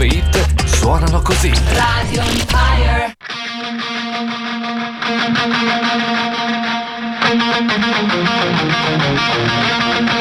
nuove hit suonano così. Radio Empire. Welcome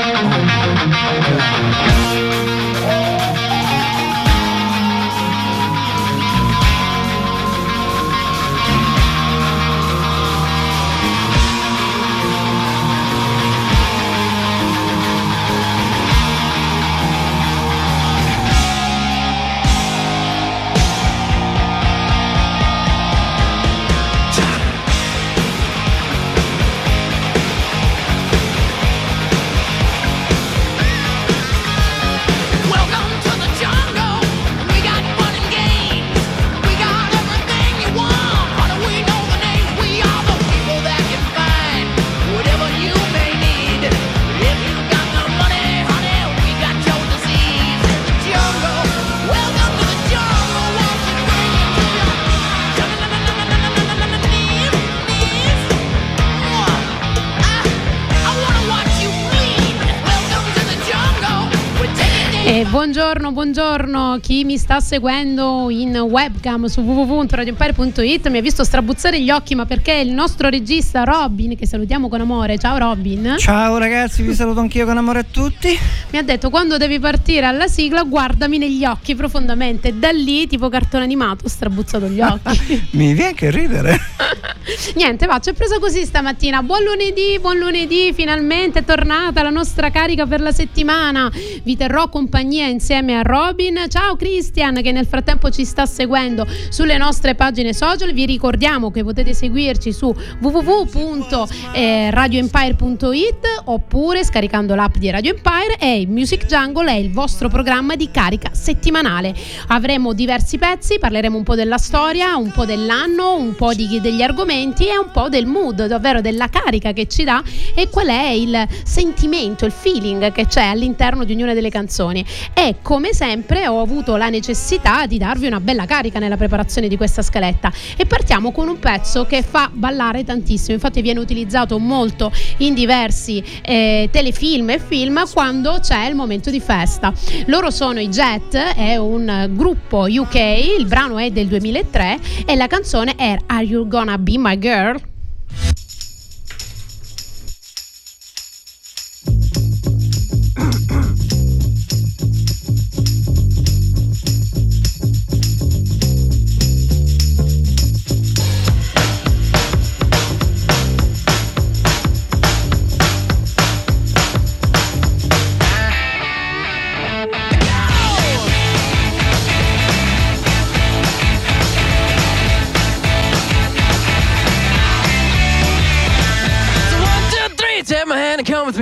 buongiorno, buongiorno, chi mi sta seguendo in webcam su www.radioempire.it mi ha visto strabuzzare gli occhi, ma perché il nostro regista Robin, che salutiamo con amore, ciao Robin, Ciao ragazzi, vi saluto anch'io con amore a tutti. mi ha detto quando devi partire alla sigla guardami negli occhi profondamente, da lì tipo cartone animato ho strabuzzato gli occhi. Mi viene che ridere. Niente, va, ci è presa così stamattina. Buon lunedì, buon lunedì, finalmente è tornata la nostra carica per la settimana. Vi terrò compagnia insieme a Robin. Ciao Christian che nel frattempo ci sta seguendo sulle nostre pagine social. Vi ricordiamo che potete seguirci su www.radioempire.it oppure scaricando l'app di Radio Empire e Music Jungle è il vostro programma di carica settimanale. Avremo diversi pezzi, parleremo un po' della storia, un po' dell'anno, un po' di- degli argomenti e un po' del mood, ovvero della carica che ci dà e qual è il sentimento, il feeling che c'è all'interno di ognuna delle canzoni. E come sempre ho avuto la necessità di darvi una bella carica nella preparazione di questa scaletta e partiamo con un pezzo che fa ballare tantissimo, infatti viene utilizzato molto in diversi eh, telefilm e film quando c'è il momento di festa. Loro sono i Jet, è un gruppo UK, il brano è del 2003 e la canzone è Are You Gonna Be My Girl?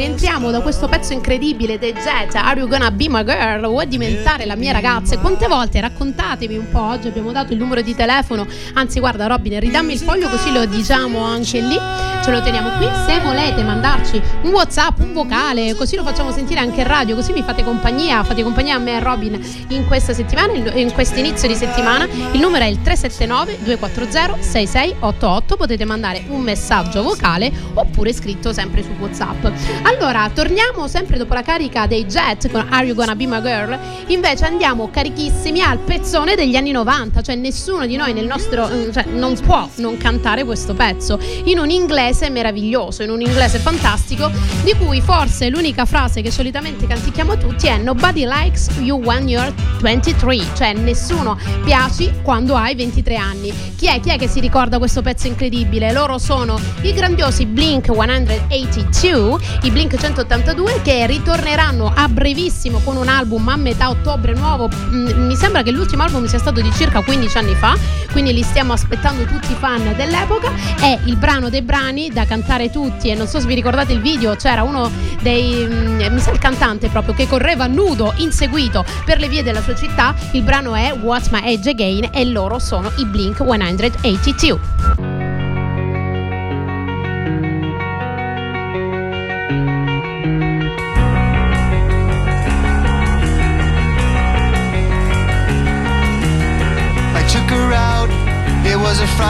Rientriamo, da questo pezzo incredibile dei Jet. Are you gonna be my girl? Vuoi diventare la mia ragazza? E quante volte raccontatemi un po'? Oggi abbiamo dato il numero di telefono. Anzi, guarda, Robin, ridammi il foglio così lo diciamo anche lì. Ce lo teniamo qui. Se volete mandarci un WhatsApp, un vocale, così lo facciamo sentire anche in radio, così mi fate compagnia, fate compagnia a me e Robin in questa settimana, in questo inizio di settimana. Il numero è il 379 240 6688. Potete mandare un messaggio vocale oppure scritto sempre su WhatsApp. Allora, torniamo sempre dopo la carica dei Jet con Are You Gonna Be My Girl? Invece andiamo carichissimi al pezzone degli anni 90, cioè nessuno di noi nel nostro eh, cioè, non può non cantare questo pezzo in un inglese meraviglioso, in un inglese fantastico, di cui forse l'unica frase che solitamente cantichiamo tutti è Nobody likes you when you're 23, cioè nessuno piaci quando hai 23 anni. Chi è? Chi è che si ricorda questo pezzo incredibile? Loro sono i grandiosi Blink 182, i Blink 182 che ritorneranno a brevissimo con un album a metà ottobre nuovo. Mm, Mi sembra che l'ultimo album sia stato di circa 15 anni fa, quindi li stiamo aspettando tutti i fan dell'epoca. È il brano dei brani da cantare tutti e non so se vi ricordate il video, c'era uno dei mm, mi sa il cantante proprio che correva nudo inseguito per le vie della sua città. Il brano è What's My Age Again e loro sono i Blink 182.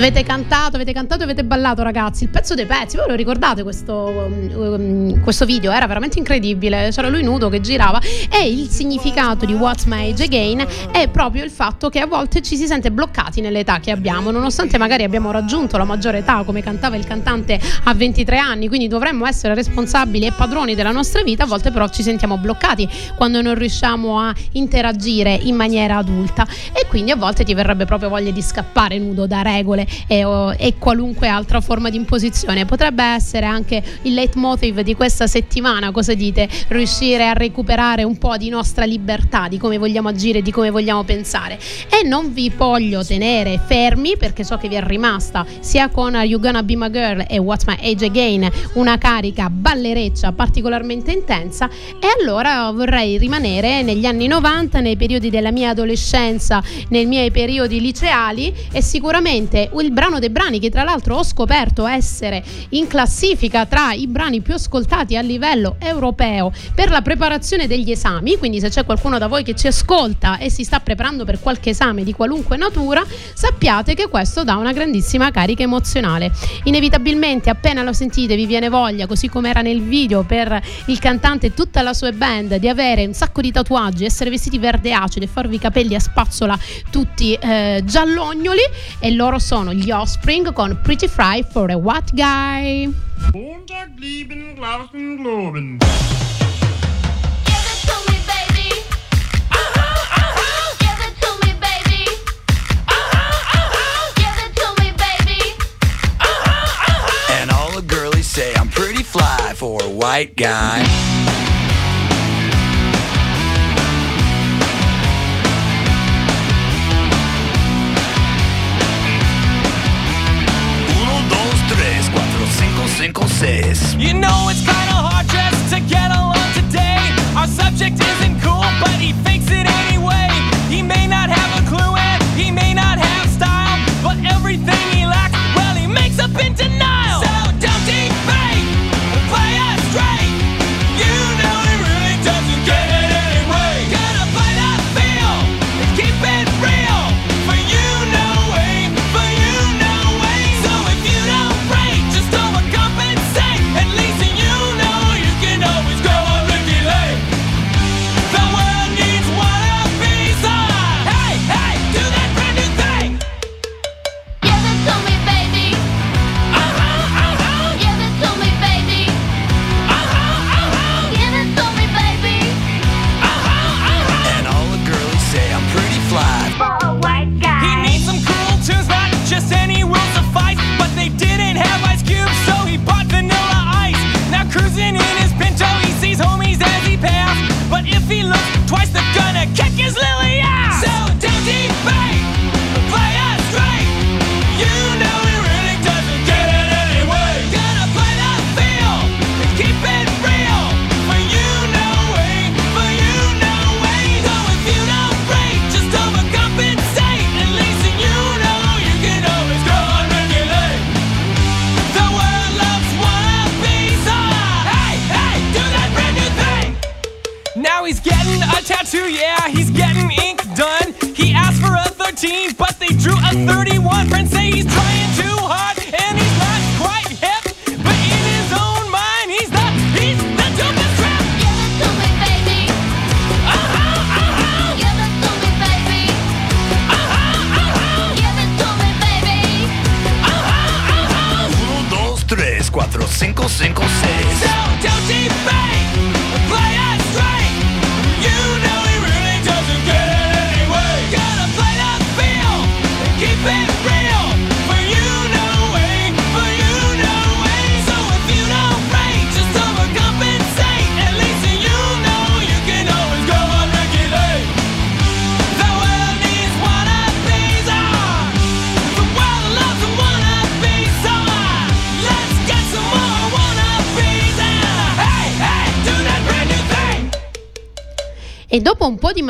Avete cantato, avete cantato, avete ballato ragazzi, il pezzo dei pezzi, voi lo ricordate questo, um, questo video? Era veramente incredibile, c'era lui nudo che girava e il significato di What's My Age Again è proprio il fatto che a volte ci si sente bloccati nell'età che abbiamo, nonostante magari abbiamo raggiunto la maggiore età come cantava il cantante a 23 anni, quindi dovremmo essere responsabili e padroni della nostra vita, a volte però ci sentiamo bloccati quando non riusciamo a interagire in maniera adulta. E quindi a volte ti verrebbe proprio voglia di scappare nudo da regole e, o- e qualunque altra forma di imposizione. Potrebbe essere anche il leitmotiv di questa settimana, cosa dite? Riuscire a recuperare un po' di nostra libertà, di come vogliamo agire, di come vogliamo pensare. E non vi voglio tenere fermi perché so che vi è rimasta sia con Are You Gonna Be My Girl e What's My Age Again una carica ballereccia particolarmente intensa e allora vorrei rimanere negli anni 90, nei periodi della mia adolescenza, nei miei periodi liceali e sicuramente il brano dei brani che tra l'altro ho scoperto essere in classifica tra i brani più ascoltati a livello europeo per la preparazione degli esami, quindi se c'è qualcuno da voi che ci ascolta e si sta preparando per qualche esame di qualunque natura, sappiate che questo dà una grandissima carica emozionale. Inevitabilmente appena lo sentite vi viene voglia, così come era nel video per il cantante e tutta la sua band, di avere un sacco di tatuaggi, essere vestiti verde acido e farvi i capelli a spazzola tutti eh, giallognoli e loro sono gli Offspring con Pretty Fry for a White Guy. Montag, lieben, glauben, globen. Give it to me, baby. Uh-huh, uh-huh. Give it to me, baby. Uh-huh, uh-huh. Give it to me, baby. Uh-huh, uh-huh. And all the girlies say I'm pretty fly for a white guy. You know it's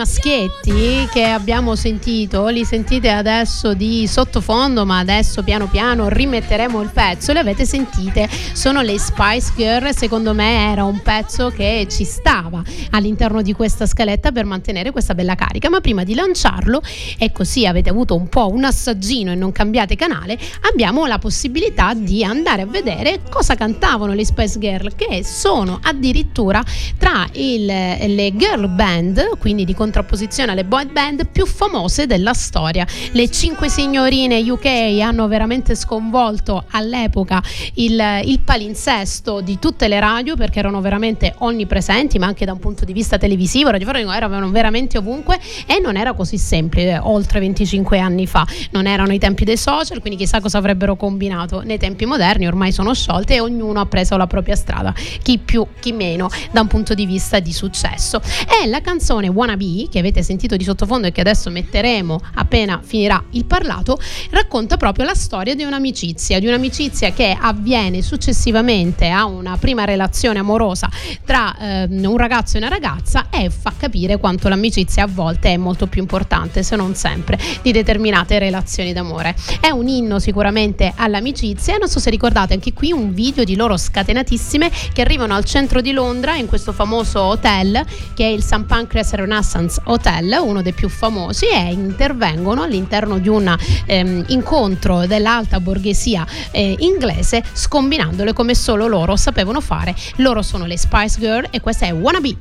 maschietti che abbiamo sentito, li sentite adesso di sottofondo, ma adesso piano piano rimetteremo il pezzo, le avete sentite, sono le Spice Girl, secondo me era un pezzo che ci stava all'interno di questa scaletta per mantenere questa bella carica, ma prima di lanciarlo, e così avete avuto un po' un assaggino e non cambiate canale, abbiamo la possibilità di andare a vedere cosa cantavano le Spice Girl, che sono addirittura tra il- le girl band quindi di contrapposizione alle boy band più famose della storia. Le cinque signorine UK hanno veramente sconvolto all'epoca il, il palinsesto di tutte le radio perché erano veramente onnipresenti, ma anche da un punto di vista televisivo, radiofonico erano veramente ovunque e non era così semplice oltre 25 anni fa. Non erano i tempi dei social, quindi chissà cosa avrebbero combinato. Nei tempi moderni ormai sono sciolte e ognuno ha preso la propria strada, chi più, chi meno, da un punto di vista di successo. E la canzone Wanna Be, che avete sentito di sottofondo e che adesso metteremo appena finirà il parlato, racconta proprio la storia di un'amicizia, di un'amicizia che avviene successivamente a una prima relazione amorosa tra ehm, un ragazzo e una ragazza e fa capire quanto l'amicizia a volte è molto più importante, se non sempre, di determinate relazioni d'amore. È un inno sicuramente all'amicizia e non so se ricordate anche qui un video di loro scatenatissime che arrivano al centro di Londra in questo famoso hotel che è il St. Pancras Renaissance Hotel, uno dei più famosi e intervengono all'interno di un ehm, incontro dell'alta borghesia eh, inglese scombinandole come solo loro sapevano fare. Loro sono le Spice Girl e questa è Wanna Be.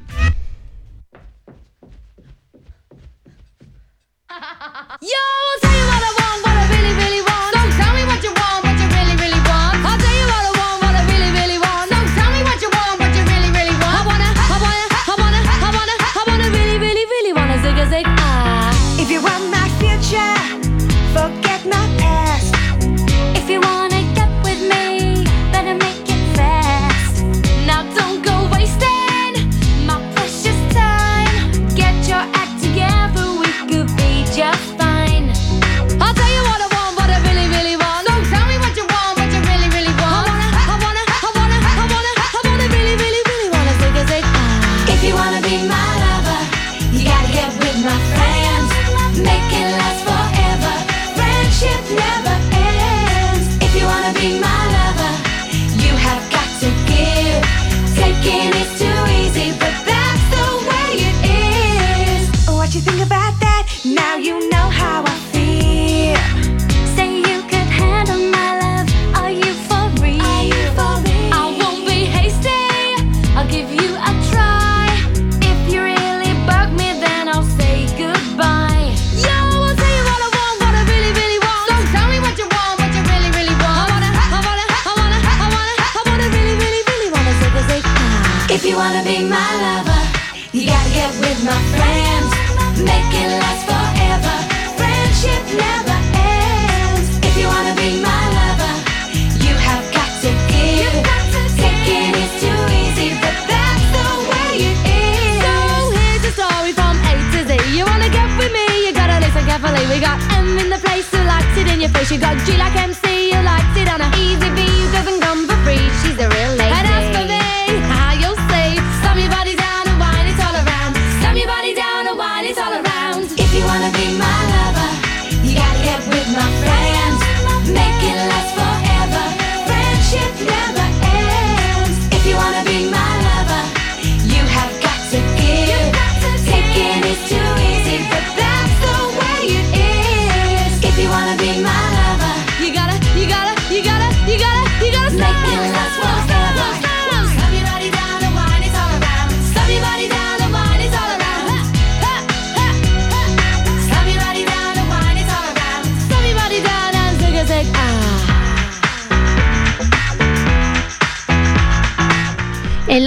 Yo, I'll tell you what I want,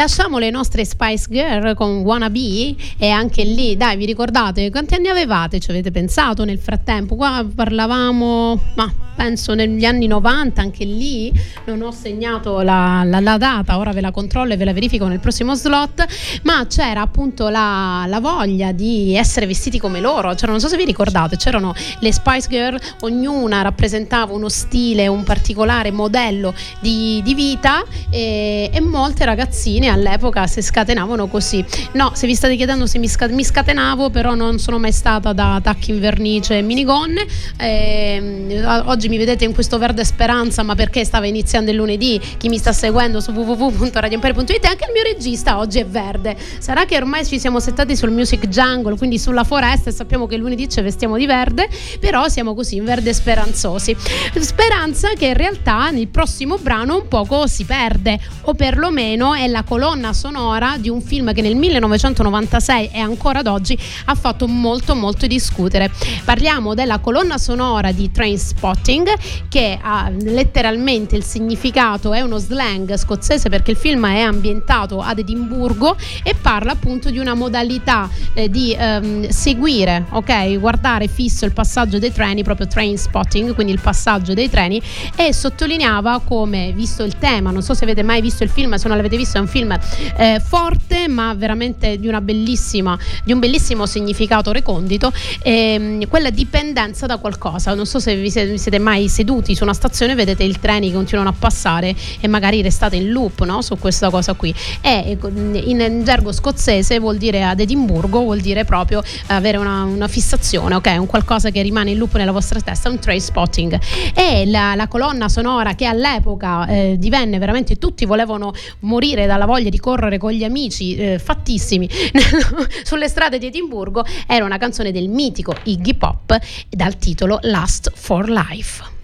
lasciamo le nostre Spice Girl con Wanna Be e anche lì, dai, vi ricordate quanti anni avevate? Ci avete pensato nel frattempo? Qua parlavamo, ma penso negli anni 90, anche lì non ho segnato la, la- la data, ora ve la controllo e ve la verifico nel prossimo slot, ma c'era appunto la, la voglia di essere vestiti come loro, cioè, non so se vi ricordate, c'erano le Spice Girl, ognuna rappresentava uno stile, un particolare modello di, di vita e, e molte ragazzine all'epoca si scatenavano così. No, se vi state chiedendo se mi, sca- mi scatenavo, però non sono mai stata da tacchi in vernice e minigonne. A- oggi mi vedete in questo verde speranza, ma perché stava iniziando il lunedì? Chi mi sta seguendo su www.radioempire.it anche il mio regista oggi è verde. Sarà che ormai ci siamo settati sul music jungle, quindi sulla foresta e sappiamo che lunedì ci vestiamo di verde, però siamo così in verde speranzosi. Speranza che in realtà nel prossimo brano un poco si perde, o perlomeno è la colonna sonora di un film che nel 1996 e ancora ad oggi ha fatto molto molto discutere. Parliamo della colonna sonora di Train Spotting che ha letteralmente il significato è uno slang scozzese perché il film è ambientato ad Edimburgo e parla appunto di una modalità eh, di ehm, seguire, ok, guardare fisso il passaggio dei treni, proprio train spotting, quindi il passaggio dei treni e sottolineava come, visto il tema, non so se avete mai visto il film, se non l'avete visto è un film eh, forte ma veramente di una bellissima, di un bellissimo significato recondito, ehm, quella dipendenza da qualcosa, non so se vi siete, mai seduti su una stazione vedete i treni che continuano a passare e magari restate in loop no, su questa cosa qui e in, gergo scozzese vuol dire ad Edimburgo vuol dire proprio avere una, una fissazione, ok? Un qualcosa che rimane in loop nella vostra testa, un trace spotting. E la, la colonna sonora che all'epoca eh, divenne veramente tutti volevano morire dalla voglia di correre con gli amici eh, fattissimi sulle strade di Edimburgo era una canzone del mitico Iggy Pop dal titolo Last for Life.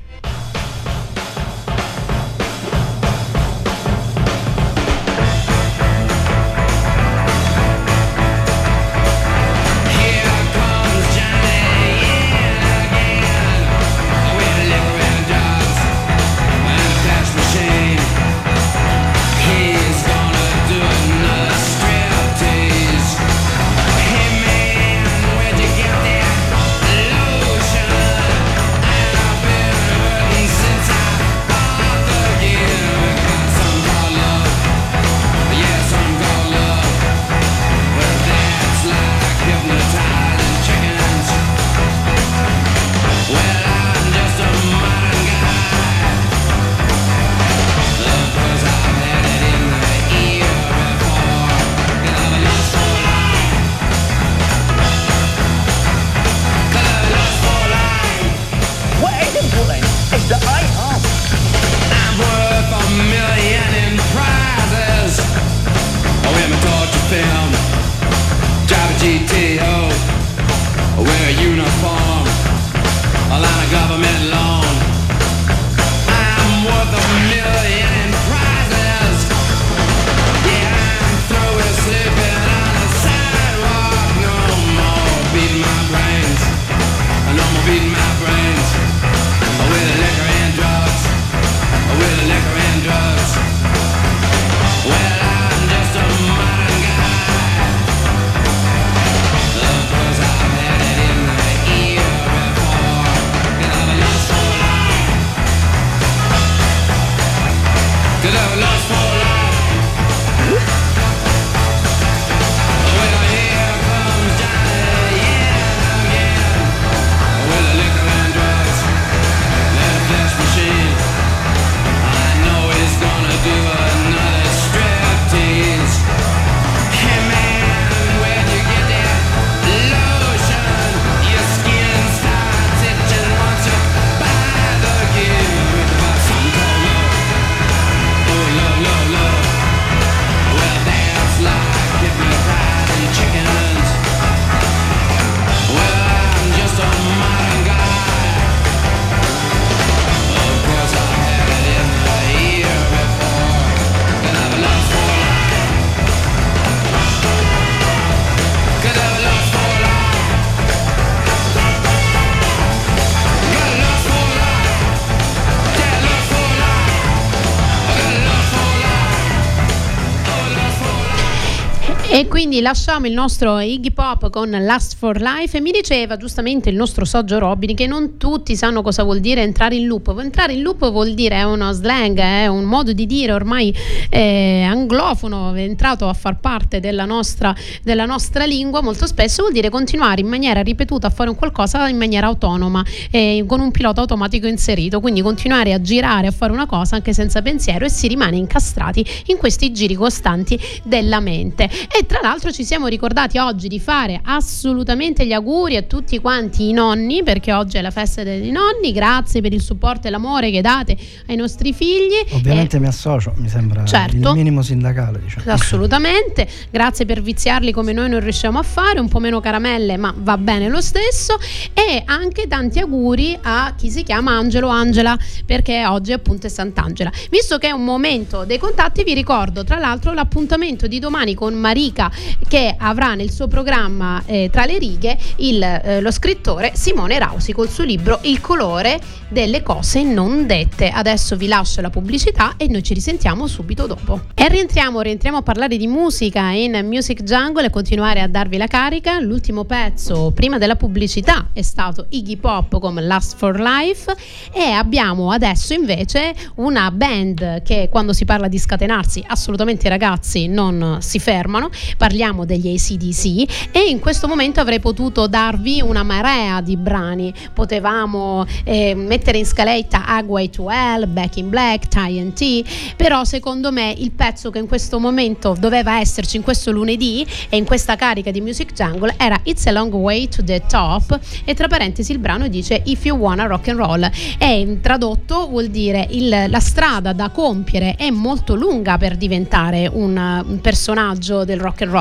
Life. Quindi lasciamo il nostro Iggy Pop con Last for Life e mi diceva giustamente il nostro Soggio Robin che non tutti sanno cosa vuol dire entrare in loop. Entrare in loop vuol dire è uno slang, è un modo di dire ormai eh, anglofono, è entrato a far parte della nostra, della nostra lingua, molto spesso vuol dire continuare in maniera ripetuta a fare un qualcosa in maniera autonoma, eh, con un pilota automatico inserito, quindi continuare a girare, a fare una cosa anche senza pensiero e si rimane incastrati in questi giri costanti della mente. E tra l'altro ci siamo ricordati oggi di fare assolutamente gli auguri a tutti quanti i nonni, perché oggi è la festa dei nonni. Grazie per il supporto e l'amore che date ai nostri figli. Ovviamente mi associo, mi sembra Certo. il minimo sindacale. Diciamo. Assolutamente, grazie per viziarli come noi non riusciamo a fare, un po' meno caramelle, ma va bene lo stesso. E anche tanti auguri a chi si chiama Angelo Angela, perché oggi appunto è Sant'Angela. Visto che è un momento dei contatti, vi ricordo tra l'altro l'appuntamento di domani con Marica, che avrà nel suo programma eh, tra le righe il, eh, lo scrittore Simone Rausi col suo libro Il colore delle cose non dette. Adesso vi lascio la pubblicità e noi ci risentiamo subito dopo. E rientriamo, rientriamo a parlare di musica in Music Jungle e continuare a darvi la carica. L'ultimo pezzo prima della pubblicità è stato Iggy Pop come Last for Life e abbiamo adesso invece una band che quando si parla di scatenarsi assolutamente i ragazzi non si fermano. Parliamo degli ACDC e in questo momento avrei potuto darvi una marea di brani. Potevamo eh, mettere in scaletta Agway to Hell, Back in Black, TNT, però secondo me il pezzo che in questo momento doveva esserci in questo lunedì e in questa carica di Music Jungle era It's a Long Way to the Top e tra parentesi il brano dice If You Wanna Rock and Roll e tradotto vuol dire il- la strada da compiere è molto lunga per diventare un, un personaggio del rock and roll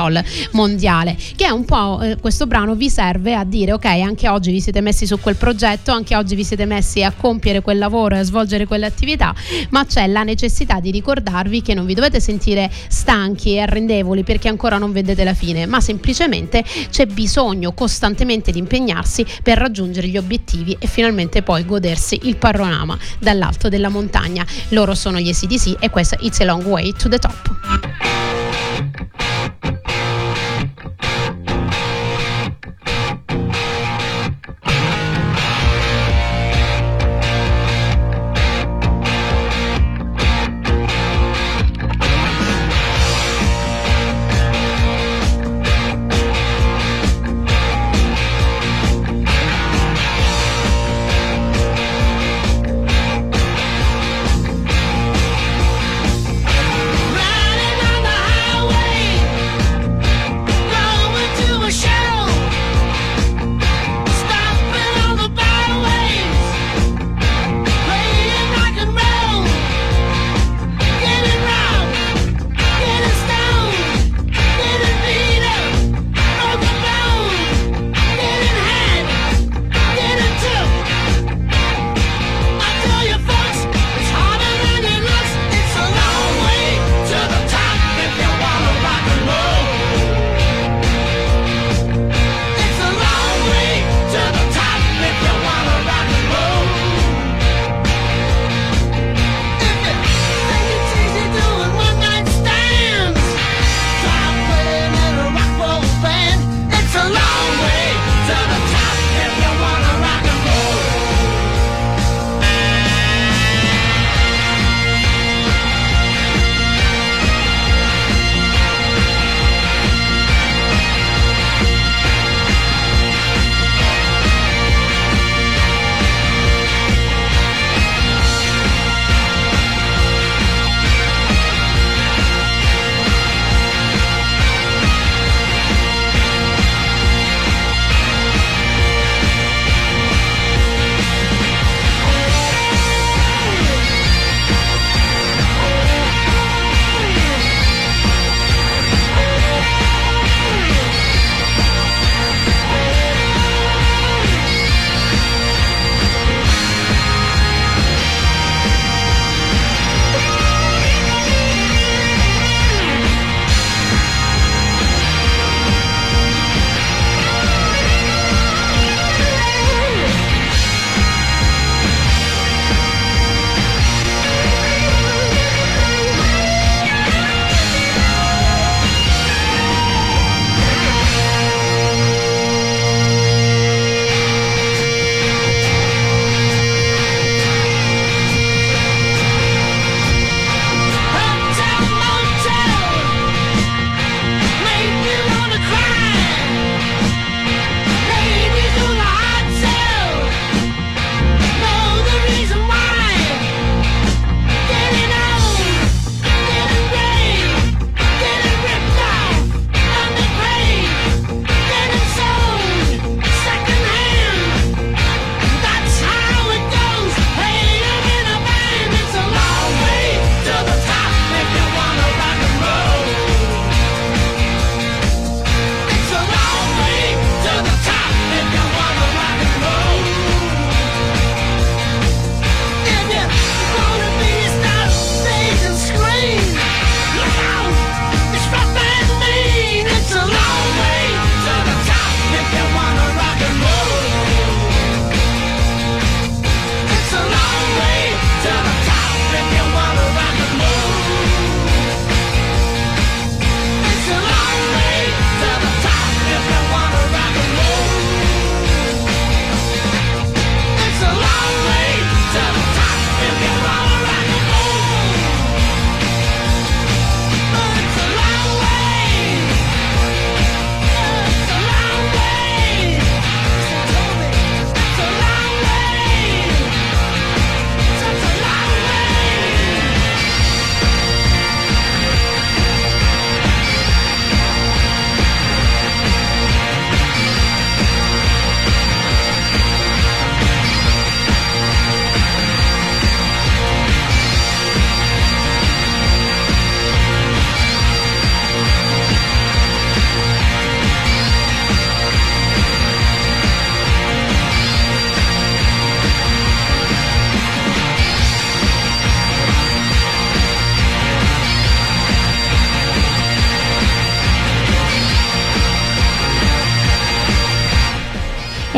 mondiale che è un po' eh, questo brano vi serve a dire ok anche oggi vi siete messi su quel progetto anche oggi vi siete messi a compiere quel lavoro e a svolgere quelle attività ma c'è la necessità di ricordarvi che non vi dovete sentire stanchi e arrendevoli perché ancora non vedete la fine ma semplicemente c'è bisogno costantemente di impegnarsi per raggiungere gli obiettivi e finalmente poi godersi il panorama dall'alto della montagna. Loro sono gli ACDC e questa It's a Long Way to the Top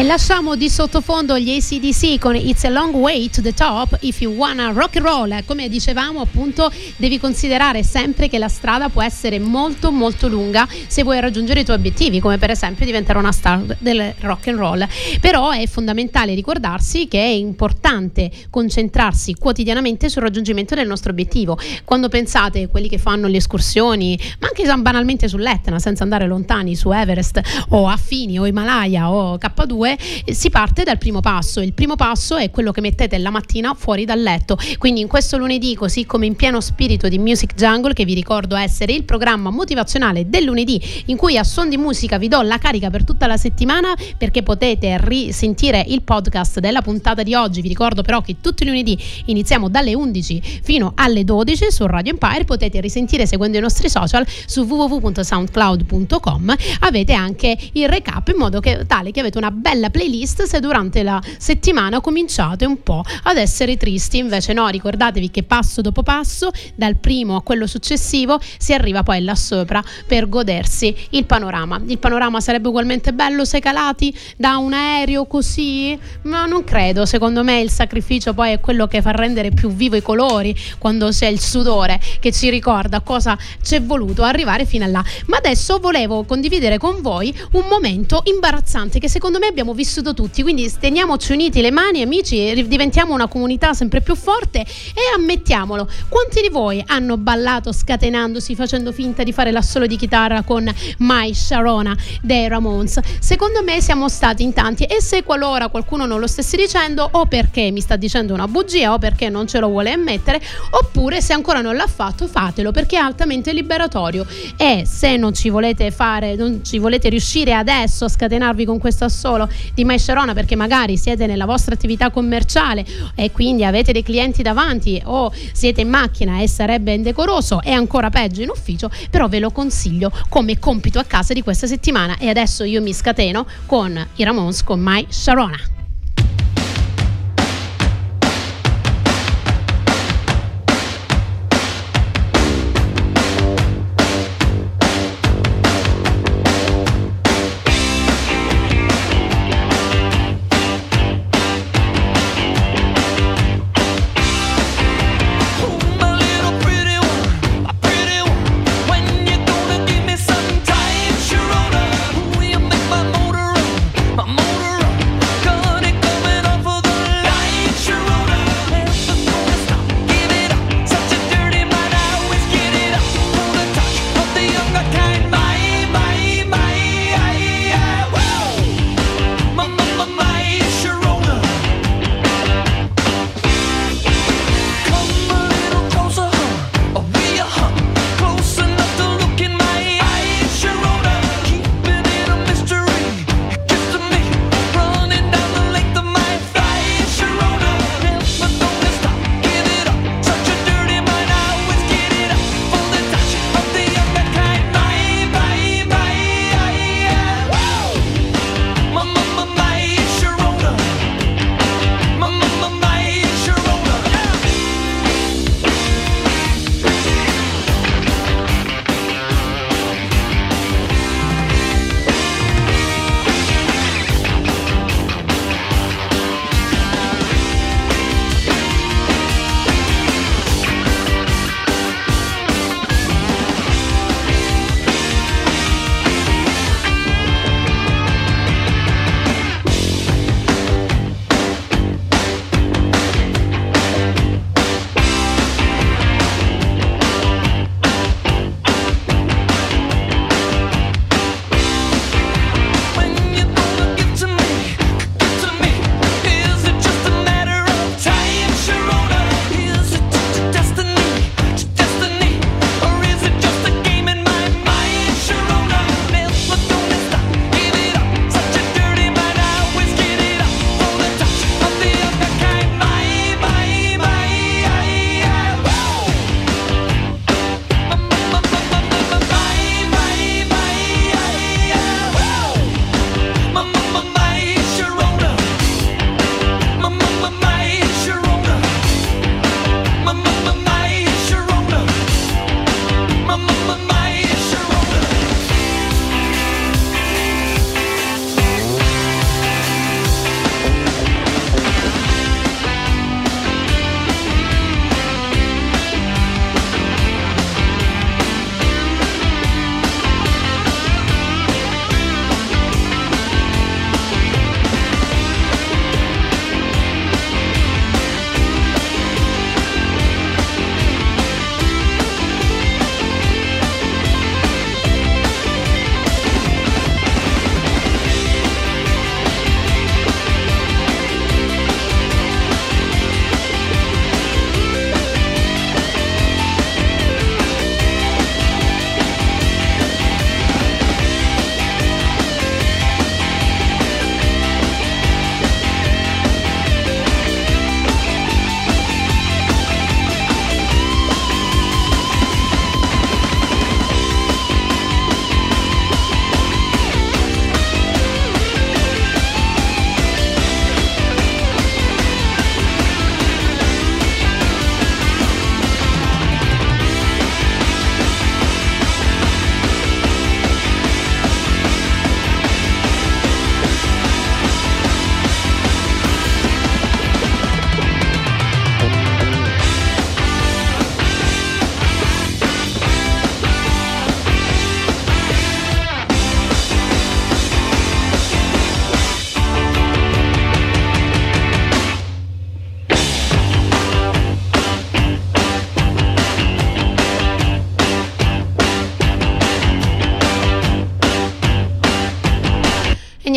lasciamo di sottofondo gli ACDC con It's a long way to the top if you wanna rock and roll. Come dicevamo, appunto, devi considerare sempre che la strada può essere molto molto lunga se vuoi raggiungere i tuoi obiettivi, come per esempio diventare una star del rock and roll. Però è fondamentale ricordarsi che è importante concentrarsi quotidianamente sul raggiungimento del nostro obiettivo. Quando pensate quelli che fanno le escursioni, ma anche banalmente sull'Etna, senza andare lontani su Everest o Affini o Himalaya o K2, eh, si parte dal primo passo. Il primo passo è quello che mettete la mattina fuori dal letto. Quindi in questo lunedì, così come in pieno spirito di Music Jungle, che vi ricordo essere il programma motivazionale del lunedì, in cui a suon di musica vi do la carica per tutta la settimana perché potete risentire il podcast della puntata di oggi. Vi ricordo però che tutti i lunedì iniziamo dalle 11 fino alle 12 su Radio Empire. Potete risentire seguendo i nostri social su www.soundcloud.com. Avete anche il recap in modo che, tale che avete una bella playlist se durante la settimana cominciate un po' ad essere tristi. Invece no, ricordatevi che passo dopo passo, dal primo a quello successivo, si arriva poi là sopra per godersi il panorama. Il panorama sarebbe ugualmente bello se calati da un aereo così? Ma non credo, secondo me il sacrificio poi è quello che fa rendere più vivo i colori quando c'è il sudore che ci ricorda cosa ci è voluto arrivare fino a là. Ma adesso volevo condividere con voi un momento imbarazzante che secondo me abbiamo vissuto tutti, quindi teniamoci uniti le mani amici diventiamo una comunità sempre più forte e ammettiamolo, quanti di voi hanno ballato scatenandosi facendo finta di fare l'assolo di chitarra con My Sharona dei Ramones? Secondo me siamo stati in tanti e se qualora qualcuno non lo stesse dicendo o perché mi sta dicendo una bugia o perché non ce lo vuole ammettere oppure se ancora non l'ha fatto fatelo perché è altamente liberatorio e se non ci volete fare non ci volete riuscire adesso a scatenarvi con questo assolo di My Sharona perché magari siete nella vostra attività commerciale e quindi avete dei clienti davanti o siete in macchina e sarebbe indecoroso e ancora peggio in ufficio però ve lo consiglio come compito a casa di questa settimana. E adesso io mi scateno con i Ramones con My Sharona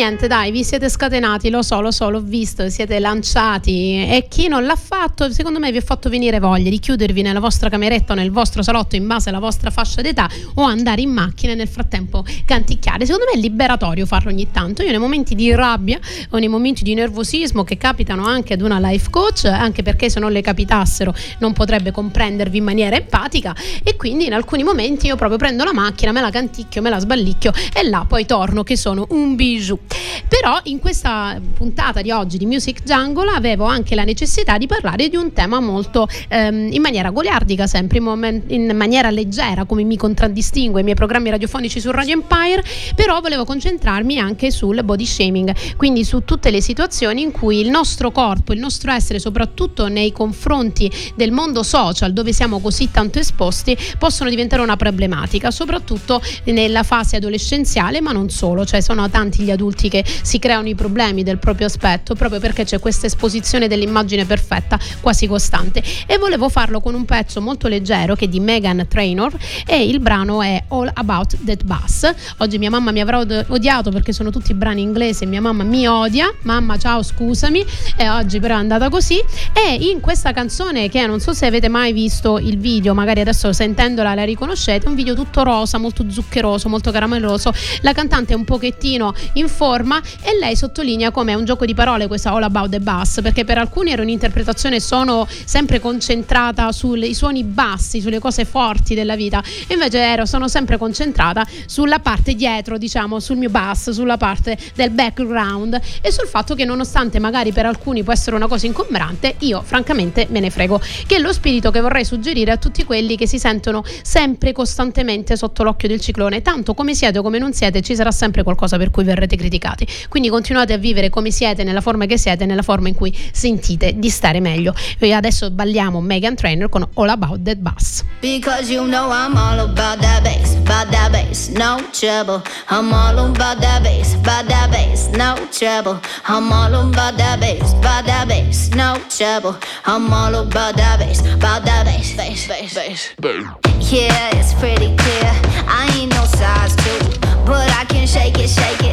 niente, dai, vi siete scatenati, lo so, lo so, l'ho visto, siete lanciati e chi non l'ha fatto, secondo me vi ha fatto venire voglia di chiudervi nella vostra cameretta o nel vostro salotto in base alla vostra fascia d'età o andare in macchina e nel frattempo canticchiare. Secondo me è liberatorio farlo ogni tanto. Io nei momenti di rabbia o nei momenti di nervosismo che capitano anche ad una life coach, anche perché se non le capitassero non potrebbe comprendervi in maniera empatica e quindi in alcuni momenti io proprio prendo la macchina, me la canticchio, me la sballicchio e là poi torno che sono un bijou. Però in questa puntata di oggi di Music Jungle avevo anche la necessità di parlare di un tema molto ehm, in maniera goliardica, sempre in, momen- in maniera leggera, come mi contraddistingue i miei programmi radiofonici su Radio Empire, però volevo concentrarmi anche sul body shaming, quindi su tutte le situazioni in cui il nostro corpo, il nostro essere, soprattutto nei confronti del mondo social dove siamo così tanto esposti, possono diventare una problematica, soprattutto nella fase adolescenziale, ma non solo, cioè sono tanti gli adulti che si creano i problemi del proprio aspetto proprio perché c'è questa esposizione dell'immagine perfetta quasi costante. E volevo farlo con un pezzo molto leggero che è di Megan Trainor e il brano è All About That Bus. Oggi mia mamma mi avrà od- odiato perché sono tutti brani inglesi e mia mamma mi odia, mamma ciao scusami, e oggi però è andata così. E in questa canzone che non so se avete mai visto il video, magari adesso sentendola la riconoscete, un video tutto rosa, molto zuccheroso, molto caramelloso, la cantante è un pochettino in forma e lei sottolinea come è un gioco di parole questa All About the Bass perché per alcuni era un'interpretazione sono sempre concentrata sui suoni bassi, sulle cose forti della vita invece ero sono sempre concentrata sulla parte dietro, diciamo, sul mio bass, sulla parte del background e sul fatto che nonostante magari per alcuni può essere una cosa ingombrante, io francamente me ne frego, che è lo spirito che vorrei suggerire a tutti quelli che si sentono sempre costantemente sotto l'occhio del ciclone, tanto come siete o come non siete ci sarà sempre qualcosa per cui verrete criticati. Quindi continuate a vivere come siete, nella forma che siete, nella forma in cui sentite di stare meglio. E adesso balliamo Megan Trainer con All About That Bass. Because you know I'm all about that bass, about that bass, no trouble. I'm all about that bass, about that bass, no trouble. I'm all about that bass, about that bass, no trouble. I'm all about that bass, about that bass, bass, bass, bass. Yeah, it's pretty clear. I ain't no size two, but I can shake it, shake it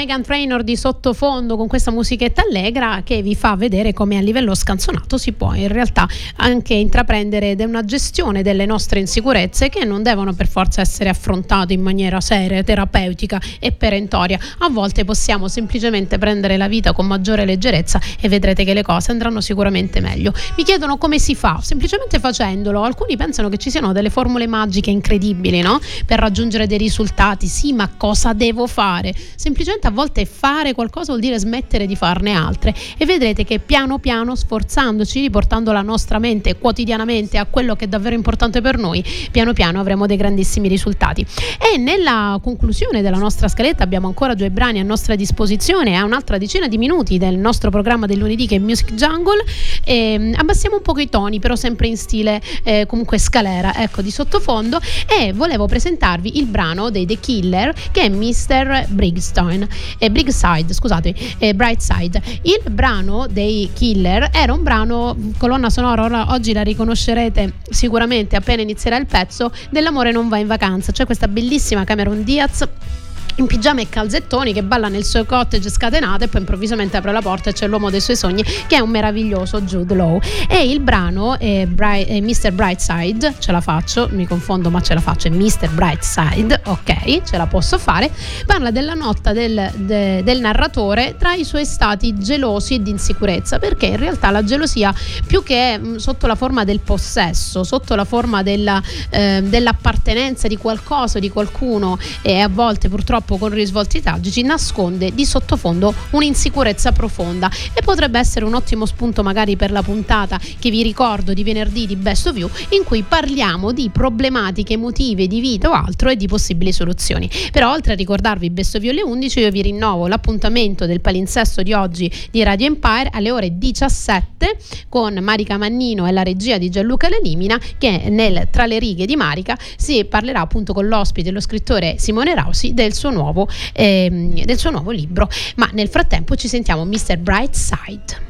Megan Trainor di sottofondo con questa musichetta allegra che vi fa vedere come a livello scanzonato si può in realtà anche intraprendere de- una gestione delle nostre insicurezze che non devono per forza essere affrontate in maniera seria, terapeutica e perentoria. A volte possiamo semplicemente prendere la vita con maggiore leggerezza e vedrete che le cose andranno sicuramente meglio. Mi chiedono come si fa, semplicemente facendolo. Alcuni pensano che ci siano delle formule magiche incredibili, no? Per raggiungere dei risultati. Sì, ma cosa devo fare? Semplicemente a volte fare qualcosa vuol dire smettere di farne altre e vedrete che piano piano sforzandoci, riportando la nostra mente quotidianamente a quello che è davvero importante per noi, piano piano avremo dei grandissimi risultati. E nella conclusione della nostra scaletta abbiamo ancora due brani a nostra disposizione e un'altra decina di minuti del nostro programma del lunedì che è Music Jungle. E, abbassiamo un poco i toni, però sempre in stile eh, comunque scalera, ecco, di sottofondo. E volevo presentarvi il brano dei The Killer che è Mr. Brigstone, eh, Brigside, scusate, eh, Brightside. Il brano dei Killer era un brano, colonna sonora, ora, oggi la riconoscerete sicuramente appena inizierà il pezzo, dell'amore non va in vacanza. C'è questa bellissima Cameron Diaz in pigiama e calzettoni che balla nel suo cottage scatenato e poi improvvisamente apre la porta e c'è l'uomo dei suoi sogni che è un meraviglioso Jude Law e il brano è, Bri- è Mr. Brightside ce la faccio, mi confondo ma ce la faccio è Mr. Brightside ok, ce la posso fare parla della notta del, de- del narratore tra i suoi stati gelosi e di insicurezza perché in realtà la gelosia più che mh, sotto la forma del possesso sotto la forma della, eh, dell'appartenenza di qualcosa di qualcuno e a volte purtroppo con risvolti tragici nasconde di sottofondo un'insicurezza profonda e potrebbe essere un ottimo spunto magari per la puntata che vi ricordo di venerdì di Best of You in cui parliamo di problematiche emotive di vita o altro e di possibili soluzioni. Però oltre a ricordarvi Best of You alle 11 io vi rinnovo l'appuntamento del palinsesto di oggi di Radio Empire alle ore 17 con Marica Mannino e la regia di Gianluca Lelimina che nel Tra le righe di Marica si parlerà appunto con l'ospite, lo scrittore Simone Rausi del suo nuovo, ehm, del suo nuovo libro. Ma nel frattempo ci sentiamo Mr. Brightside.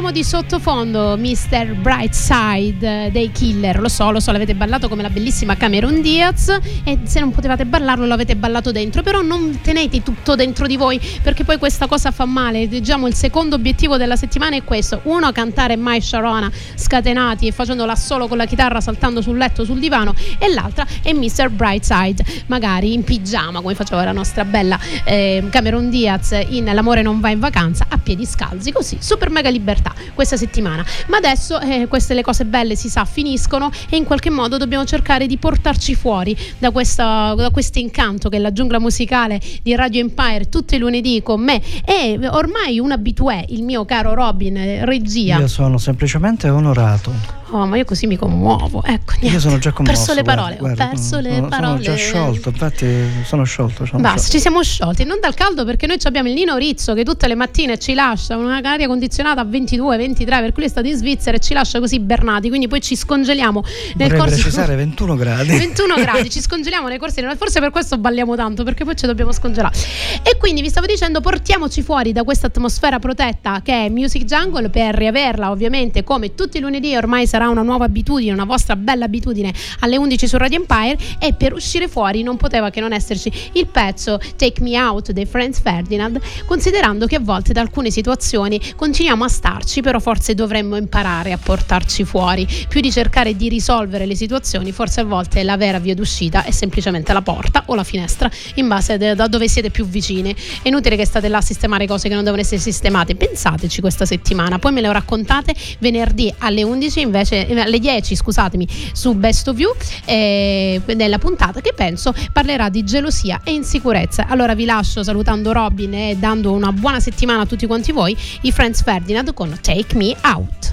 Lasciamo di sottofondo Mr. Brightside eh, dei Killer. Lo so, lo so, l'avete ballato come la bellissima Cameron Diaz e se non potevate ballarlo lo avete ballato dentro, però non tenete tutto dentro di voi perché poi questa cosa fa male. Diciamo il secondo obiettivo della settimana è questo. Uno, cantare My Sharona scatenati e facendola solo con la chitarra saltando sul letto, sul divano e l'altra è Mr. Brightside, magari in pigiama come faceva la nostra bella eh, Cameron Diaz in L'amore non va in vacanza a piedi scalzi, così super mega libertà questa settimana. Ma adesso eh, queste le cose belle si sa finiscono e in qualche modo dobbiamo cercare di portarci fuori da, questo incanto che è la giungla musicale di Radio Empire tutti i lunedì con me e ormai un abitué, il mio caro Robin, eh, regia. Io sono semplicemente onorato. Oh, ma io così mi commuovo. Ecco, niente. Io sono già Ho commosso. perso le parole, guarda, ho perso le sono, parole. Sono già sciolto, infatti sono sciolto. Sono Basta, sciolto. ci siamo sciolti, non dal caldo perché noi abbiamo il Nino Rizzo che tutte le mattine ci lascia un'aria condizionata a 22, 23, per cui è stato in Svizzera e ci lascia così bernati, quindi poi ci scongeliamo nel Vorrei corso precisare 21 gradi. 21 gradi, ci scongeliamo nei corsi, forse per questo balliamo tanto, perché poi ci dobbiamo scongelare. E quindi vi stavo dicendo, portiamoci fuori da questa atmosfera protetta che è Music Jungle per riaverla, ovviamente, come tutti i lunedì ormai sarà una nuova abitudine, una vostra bella abitudine alle 11 su Radio Empire e per uscire fuori non poteva che non esserci il pezzo Take Me Out dei Friends Ferdinand, considerando che a volte da alcune situazioni continuiamo a starci, però forse dovremmo imparare a portarci fuori, più di cercare di risolvere le situazioni, forse a volte la vera via d'uscita è semplicemente la porta o la finestra, in base a da dove siete più vicini. È inutile che state là a sistemare cose che non devono essere sistemate, pensateci questa settimana, poi me le raccontate venerdì alle 11 invece eh, alle 10 scusatemi su Best of You eh, nella puntata che penso parlerà di gelosia e insicurezza. Allora vi lascio salutando Robin e dando una buona settimana a tutti quanti voi i Friends Ferdinand con Take Me Out